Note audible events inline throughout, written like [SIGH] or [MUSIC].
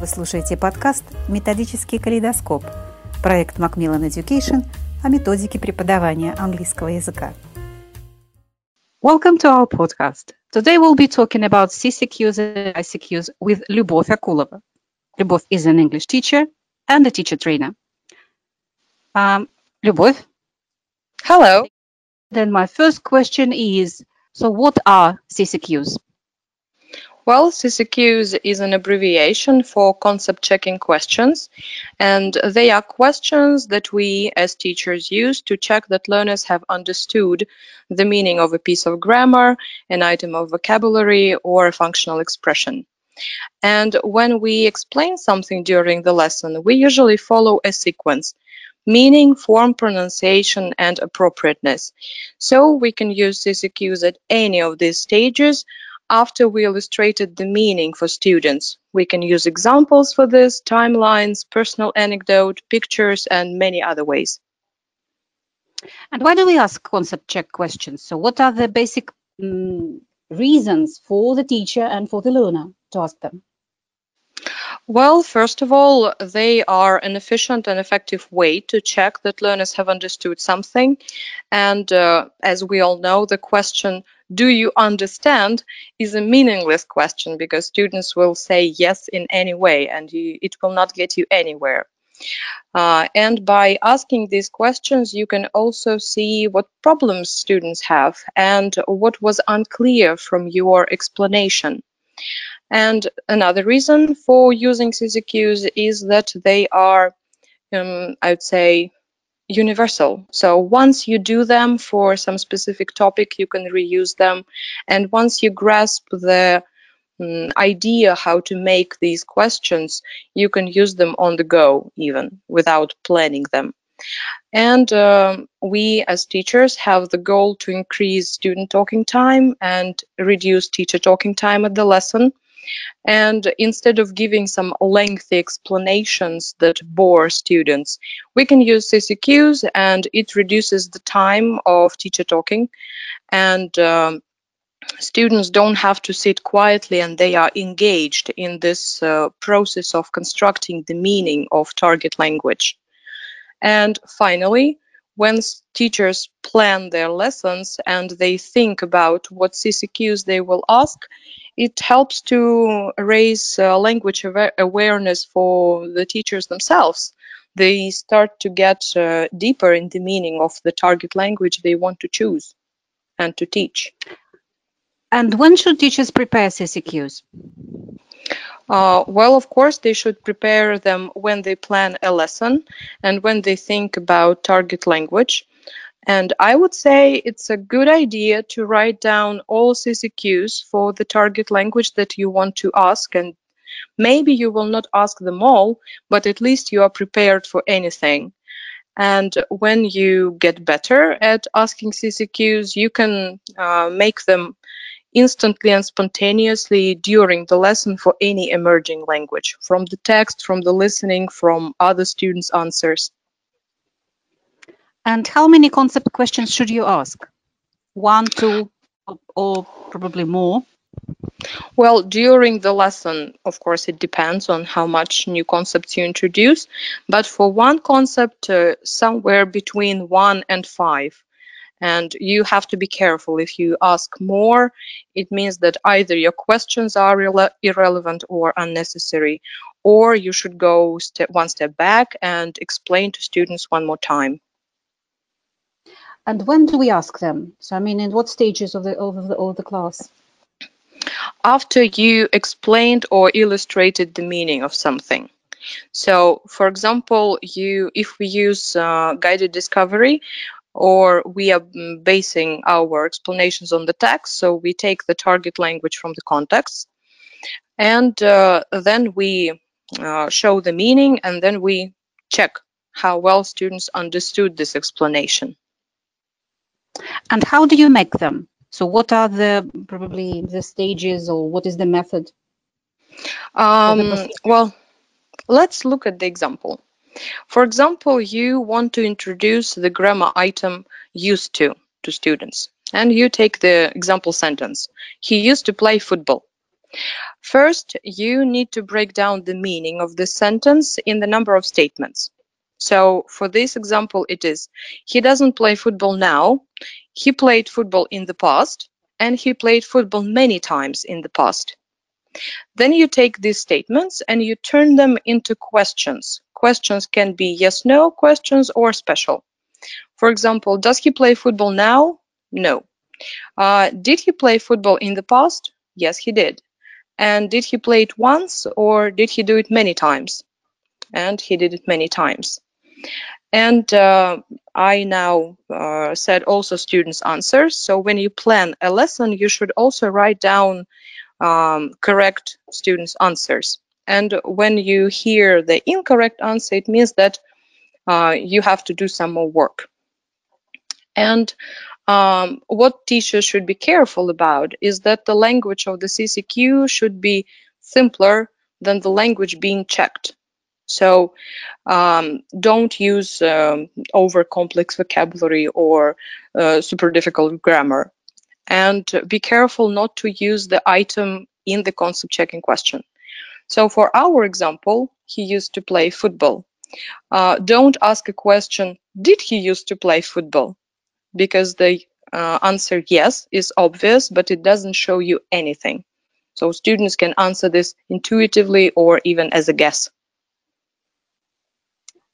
Вы слушаете подкаст «Методический калейдоскоп» проект Macmillan Education о методике преподавания английского языка. Welcome to our podcast. Today we'll be talking about CCQs and ICQs with Lyubov Akulova. Lyubov is an English teacher and a teacher trainer. Um, Lyubov? Hello. Then my first question is, so what are CCQs? Well, CCQs is an abbreviation for concept checking questions, and they are questions that we as teachers use to check that learners have understood the meaning of a piece of grammar, an item of vocabulary, or a functional expression. And when we explain something during the lesson, we usually follow a sequence meaning, form, pronunciation, and appropriateness. So we can use CCQs at any of these stages after we illustrated the meaning for students. We can use examples for this, timelines, personal anecdote, pictures, and many other ways. And why do we ask concept check questions? So what are the basic um, reasons for the teacher and for the learner to ask them? Well, first of all, they are an efficient and effective way to check that learners have understood something. And uh, as we all know, the question, do you understand, is a meaningless question because students will say yes in any way and you, it will not get you anywhere. Uh, and by asking these questions, you can also see what problems students have and what was unclear from your explanation. And another reason for using CCQs is that they are, um, I would say, universal. So once you do them for some specific topic, you can reuse them. And once you grasp the um, idea how to make these questions, you can use them on the go, even without planning them. And um, we as teachers have the goal to increase student talking time and reduce teacher talking time at the lesson. And instead of giving some lengthy explanations that bore students, we can use CCQs and it reduces the time of teacher talking. And um, students don't have to sit quietly and they are engaged in this uh, process of constructing the meaning of target language. And finally, when teachers plan their lessons and they think about what CCQs they will ask, it helps to raise uh, language awareness for the teachers themselves. They start to get uh, deeper in the meaning of the target language they want to choose and to teach. And when should teachers prepare CCQs? Uh, well, of course, they should prepare them when they plan a lesson and when they think about target language. And I would say it's a good idea to write down all CCQs for the target language that you want to ask. And maybe you will not ask them all, but at least you are prepared for anything. And when you get better at asking CCQs, you can uh, make them instantly and spontaneously during the lesson for any emerging language, from the text, from the listening, from other students' answers. And how many concept questions should you ask? One, two, or probably more? Well, during the lesson, of course, it depends on how much new concepts you introduce. But for one concept, uh, somewhere between one and five. And you have to be careful. If you ask more, it means that either your questions are irrelevant or unnecessary, or you should go step, one step back and explain to students one more time. And when do we ask them? So, I mean, in what stages of the of the, of the class? After you explained or illustrated the meaning of something. So, for example, you if we use uh, guided discovery, or we are mm, basing our explanations on the text, so we take the target language from the context, and uh, then we uh, show the meaning, and then we check how well students understood this explanation. And how do you make them? So what are the probably the stages or what is the method? Um, well, let's look at the example. For example, you want to introduce the grammar item used to to students and you take the example sentence. He used to play football. First, you need to break down the meaning of the sentence in the number of statements. So for this example, it is, he doesn't play football now, he played football in the past, and he played football many times in the past. Then you take these statements and you turn them into questions. Questions can be yes, no questions or special. For example, does he play football now? No. Uh, did he play football in the past? Yes, he did. And did he play it once or did he do it many times? And he did it many times. And uh, I now uh, said also students' answers. So when you plan a lesson, you should also write down um, correct students' answers. And when you hear the incorrect answer, it means that uh, you have to do some more work. And um, what teachers should be careful about is that the language of the CCQ should be simpler than the language being checked. So um, don't use um, over complex vocabulary or uh, super difficult grammar. And be careful not to use the item in the concept checking question. So for our example, he used to play football. Uh, don't ask a question, did he used to play football? Because the uh, answer yes is obvious, but it doesn't show you anything. So students can answer this intuitively or even as a guess.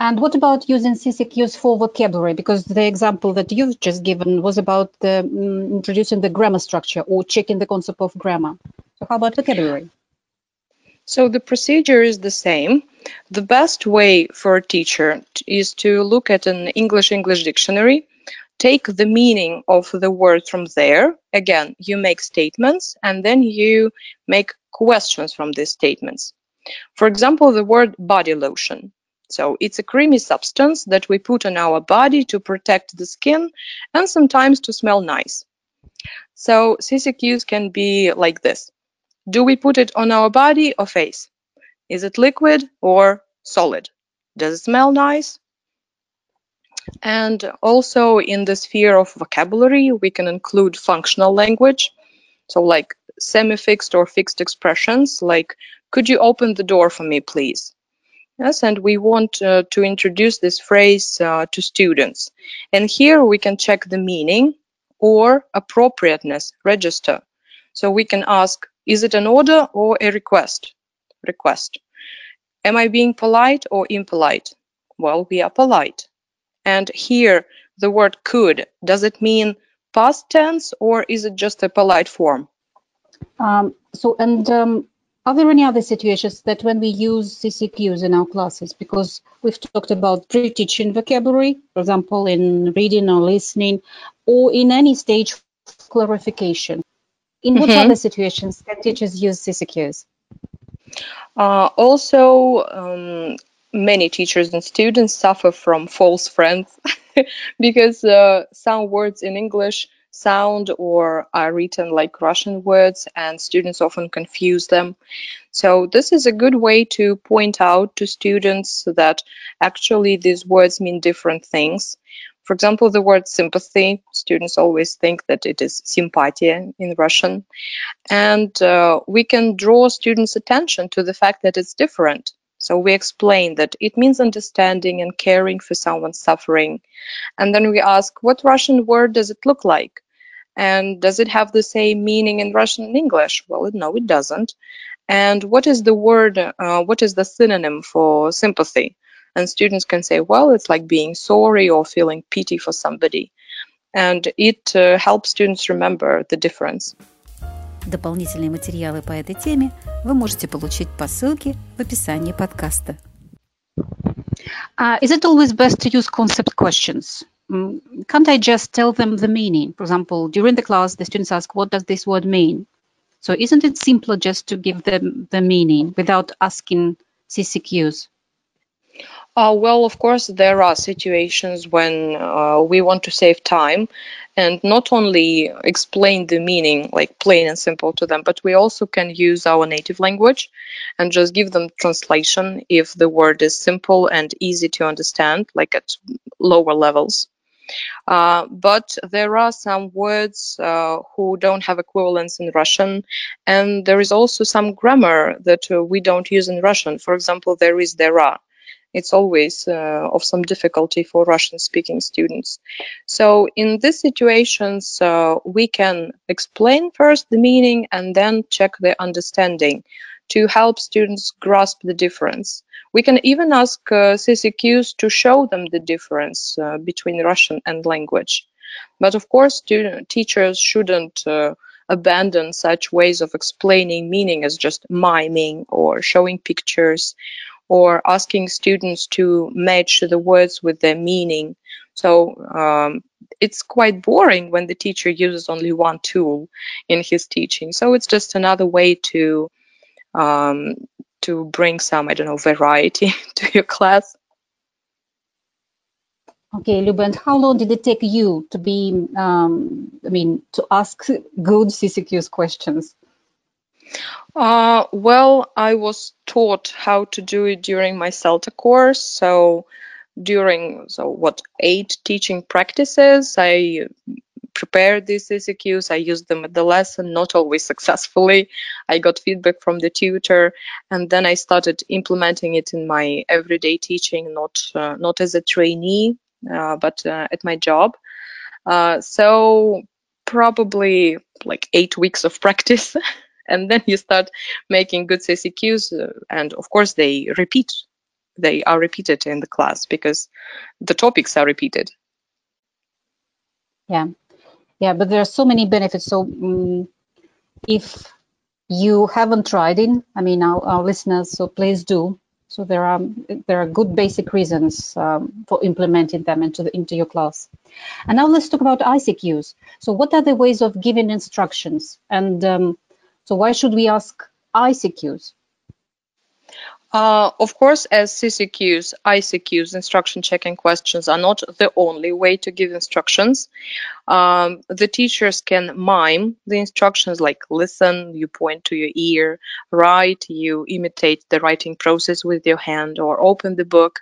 And what about using CCQs for vocabulary? Because the example that you've just given was about the, um, introducing the grammar structure or checking the concept of grammar. So how about vocabulary? So the procedure is the same. The best way for a teacher is to look at an English-English dictionary, take the meaning of the word from there. Again, you make statements and then you make questions from these statements. For example, the word body lotion. So it's a creamy substance that we put on our body to protect the skin and sometimes to smell nice. So CCQs can be like this. Do we put it on our body or face? Is it liquid or solid? Does it smell nice? And also in the sphere of vocabulary, we can include functional language. So like semi-fixed or fixed expressions like, could you open the door for me, please? Yes, and we want uh, to introduce this phrase uh, to students. And here we can check the meaning or appropriateness register. So we can ask, is it an order or a request? Request. Am I being polite or impolite? Well, we are polite. And here the word could, does it mean past tense or is it just a polite form? Um, so, and um, are there any other situations that when we use CCQs in our classes, because we've talked about pre-teaching vocabulary, for example, in reading or listening, or in any stage of clarification, in what mm-hmm. other situations can teachers use CCQs? Uh, also, um, many teachers and students suffer from false friends [LAUGHS] because uh, some words in English sound or are written like Russian words, and students often confuse them. So, this is a good way to point out to students that actually these words mean different things. For example, the word sympathy, students always think that it is sympatia in Russian. And uh, we can draw students' attention to the fact that it's different. So we explain that it means understanding and caring for someone's suffering. And then we ask, what Russian word does it look like? And does it have the same meaning in Russian and English? Well, no, it doesn't. And what is the word, uh, what is the synonym for sympathy? And students can say, well, it's like being sorry or feeling pity for somebody. And it uh, helps students remember the difference. Дополнительные материалы по этой теме вы можете получить по ссылке в описании подкаста. Uh, is it always best to use concept questions? Mm, can't I just tell them the meaning? For example, during the class, the students ask, what does this word mean? So isn't it simpler just to give them the meaning without asking CCQs? Uh, well, of course, there are situations when uh, we want to save time and not only explain the meaning like plain and simple to them, but we also can use our native language and just give them translation if the word is simple and easy to understand, like at lower levels. Uh, but there are some words uh, who don't have equivalents in Russian, and there is also some grammar that uh, we don't use in Russian. For example, there is there are. It's always uh, of some difficulty for Russian-speaking students. So in these situations, we can explain first the meaning and then check the understanding to help students grasp the difference. We can even ask uh, CCQs to show them the difference uh, between Russian and language. But of course, teachers shouldn't uh, abandon such ways of explaining meaning as just miming or showing pictures or asking students to match the words with their meaning. So um, it's quite boring when the teacher uses only one tool in his teaching. So it's just another way to um, to bring some, I don't know, variety [LAUGHS] to your class. Okay, Luba, and how long did it take you to be, um, I mean, to ask good CCQ's questions? Uh, well, I was taught how to do it during my CELTA course. So during, so what, eight teaching practices, I prepared these CCQs. I used them at the lesson, not always successfully. I got feedback from the tutor, and then I started implementing it in my everyday teaching, not uh, not as a trainee, uh, but uh, at my job. Uh, so probably like eight weeks of practice, [LAUGHS] [LAUGHS] and then you start making good CCQs, uh, and of course they repeat. They are repeated in the class because the topics are repeated. Yeah, yeah but there are so many benefits. So um, if you haven't tried it i mean our, our, listeners so please do. So there are there are good basic reasons um, for implementing them into the into your class. And now let's talk about icqs so what are the ways of giving instructions? And um, so why should we ask icqs uh, of course, as CCQs, ICQs, instruction checking questions are not the only way to give instructions. Um, the teachers can mime the instructions like listen, you point to your ear, write, you imitate the writing process with your hand or open the book.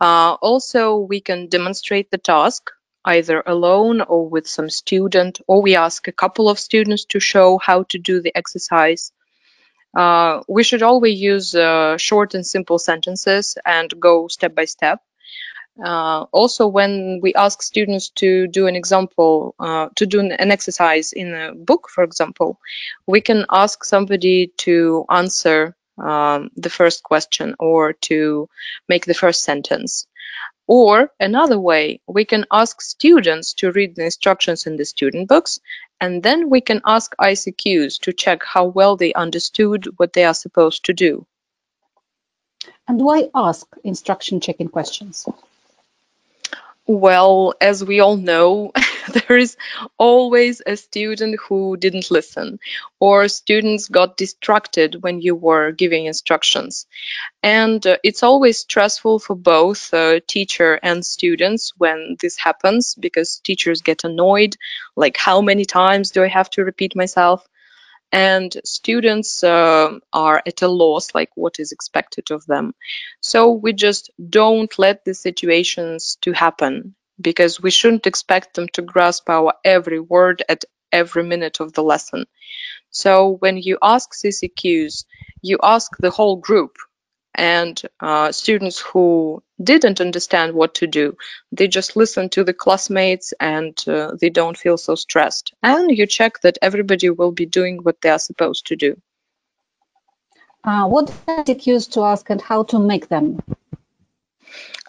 Uh, also, we can demonstrate the task either alone or with some student, or we ask a couple of students to show how to do the exercise. Uh, we should always use uh, short and simple sentences and go step by step. Uh, also, when we ask students to do an example, uh, to do an exercise in a book, for example, we can ask somebody to answer um, the first question or to make the first sentence. Or another way, we can ask students to read the instructions in the student books, and then we can ask ICQs to check how well they understood what they are supposed to do. And why ask instruction checking questions? Well, as we all know, [LAUGHS] there is always a student who didn't listen, or students got distracted when you were giving instructions. And uh, it's always stressful for both uh, teacher and students when this happens because teachers get annoyed, like, how many times do I have to repeat myself? And students uh, are at a loss like what is expected of them. So we just don't let the situations to happen because we shouldn't expect them to grasp our every word at every minute of the lesson. So when you ask ccqs you ask the whole group and uh, students who didn't understand what to do. They just listen to the classmates and uh, they don't feel so stressed. And you check that everybody will be doing what they are supposed to do. Uh, what cues to ask and how to make them?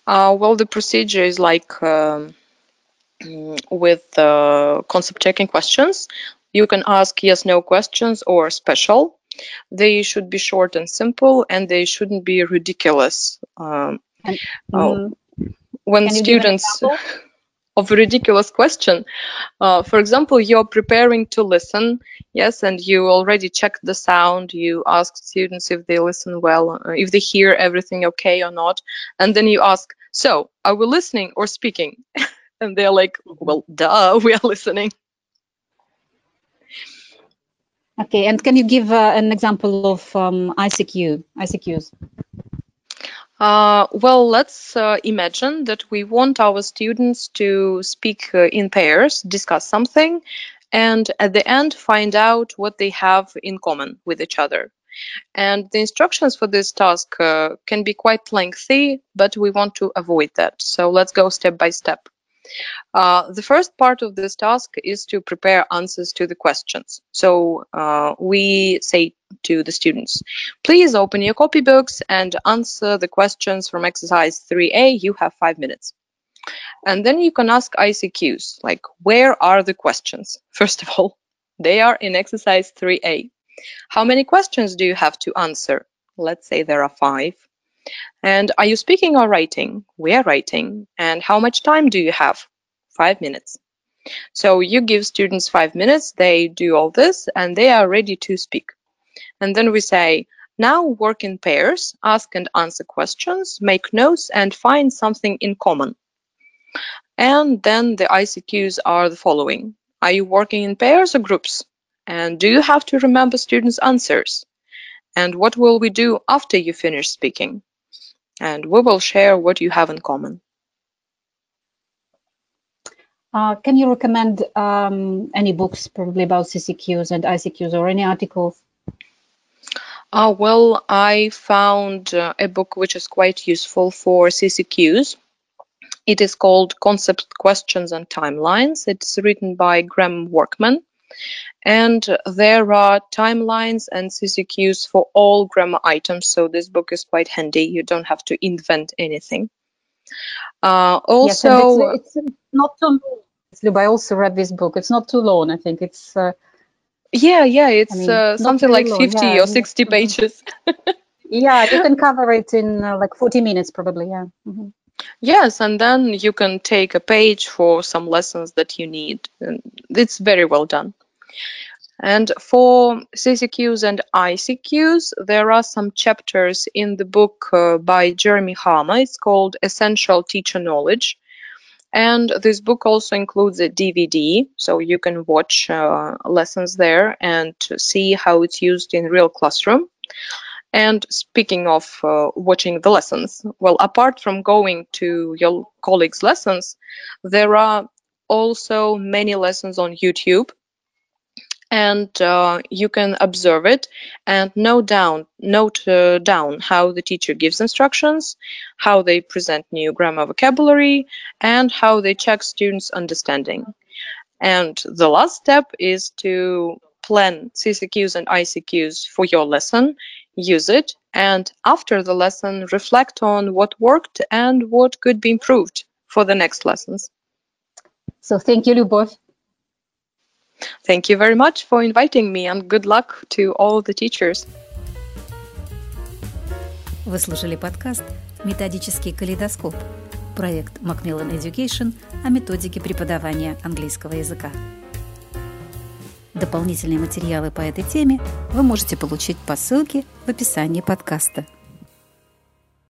Uh, well the procedure is like um, with uh, concept checking questions. You can ask yes no questions or special they should be short and simple, and they shouldn't be ridiculous. Um, and, um, when students [LAUGHS] of a ridiculous question. Uh, for example, you're preparing to listen, yes, and you already checked the sound. You ask students if they listen well, uh, if they hear everything okay or not, and then you ask, "So, are we listening or speaking?" [LAUGHS] and they're like, "Well, duh, [LAUGHS] we are listening." Okay, and can you give uh, an example of um, ICQ, ICQs? Uh, well, let's uh, imagine that we want our students to speak uh, in pairs, discuss something, and at the end find out what they have in common with each other. And the instructions for this task uh, can be quite lengthy, but we want to avoid that. So let's go step by step. Uh, the first part of this task is to prepare answers to the questions. So uh, we say to the students, please open your copybooks and answer the questions from exercise 3A. You have five minutes. And then you can ask ICQs, like, where are the questions? [LAUGHS] First of all, they are in exercise 3A. How many questions do you have to answer? Let's say there are five. And are you speaking or writing? We are writing. And how much time do you have? Five minutes. So you give students five minutes, they do all this, and they are ready to speak. And then we say, now work in pairs, ask and answer questions, make notes, and find something in common. And then the ICQs are the following. Are you working in pairs or groups? And do you have to remember students' answers? And what will we do after you finish speaking? And we will share what you have in common. Uh, can you recommend um, any books probably about CCQs and ICQs or any articles? Uh, well, I found uh, a book which is quite useful for CCQs. It is called Concept Questions and Timelines. It's written by Graham Workman. And there are timelines and CCQs for all grammar items. So this book is quite handy. You don't have to invent anything. Uh, also, yes, it's, it's, not too long. I also read this book. It's not too long. I think it's. Uh, yeah, yeah, it's I mean, uh, something like long, 50 yeah, or 60 pages. [LAUGHS] yeah, you can cover it in uh, like 40 minutes, probably. Yeah. Mm-hmm. Yes, and then you can take a page for some lessons that you need. And it's very well done. And for CCQs and ICQs, there are some chapters in the book uh, by Jeremy Harmer. It's called Essential Teacher Knowledge. And this book also includes a DVD, so you can watch uh, lessons there and see how it's used in real classroom. And speaking of uh, watching the lessons, well, apart from going to your colleagues' lessons, there are also many lessons on YouTube and uh, you can observe it and note down note uh, down how the teacher gives instructions how they present new grammar vocabulary and how they check students understanding. And the last step is to plan ccqs and icqs for your lesson use it and after the lesson reflect on what worked and what could be improved for the next lessons. So thank you Lyubov Thank you very much for inviting me and good luck to all the teachers. Вы слушали подкаст «Методический калейдоскоп» проект Macmillan Education о методике преподавания английского языка. Дополнительные материалы по этой теме вы можете получить по ссылке в описании подкаста –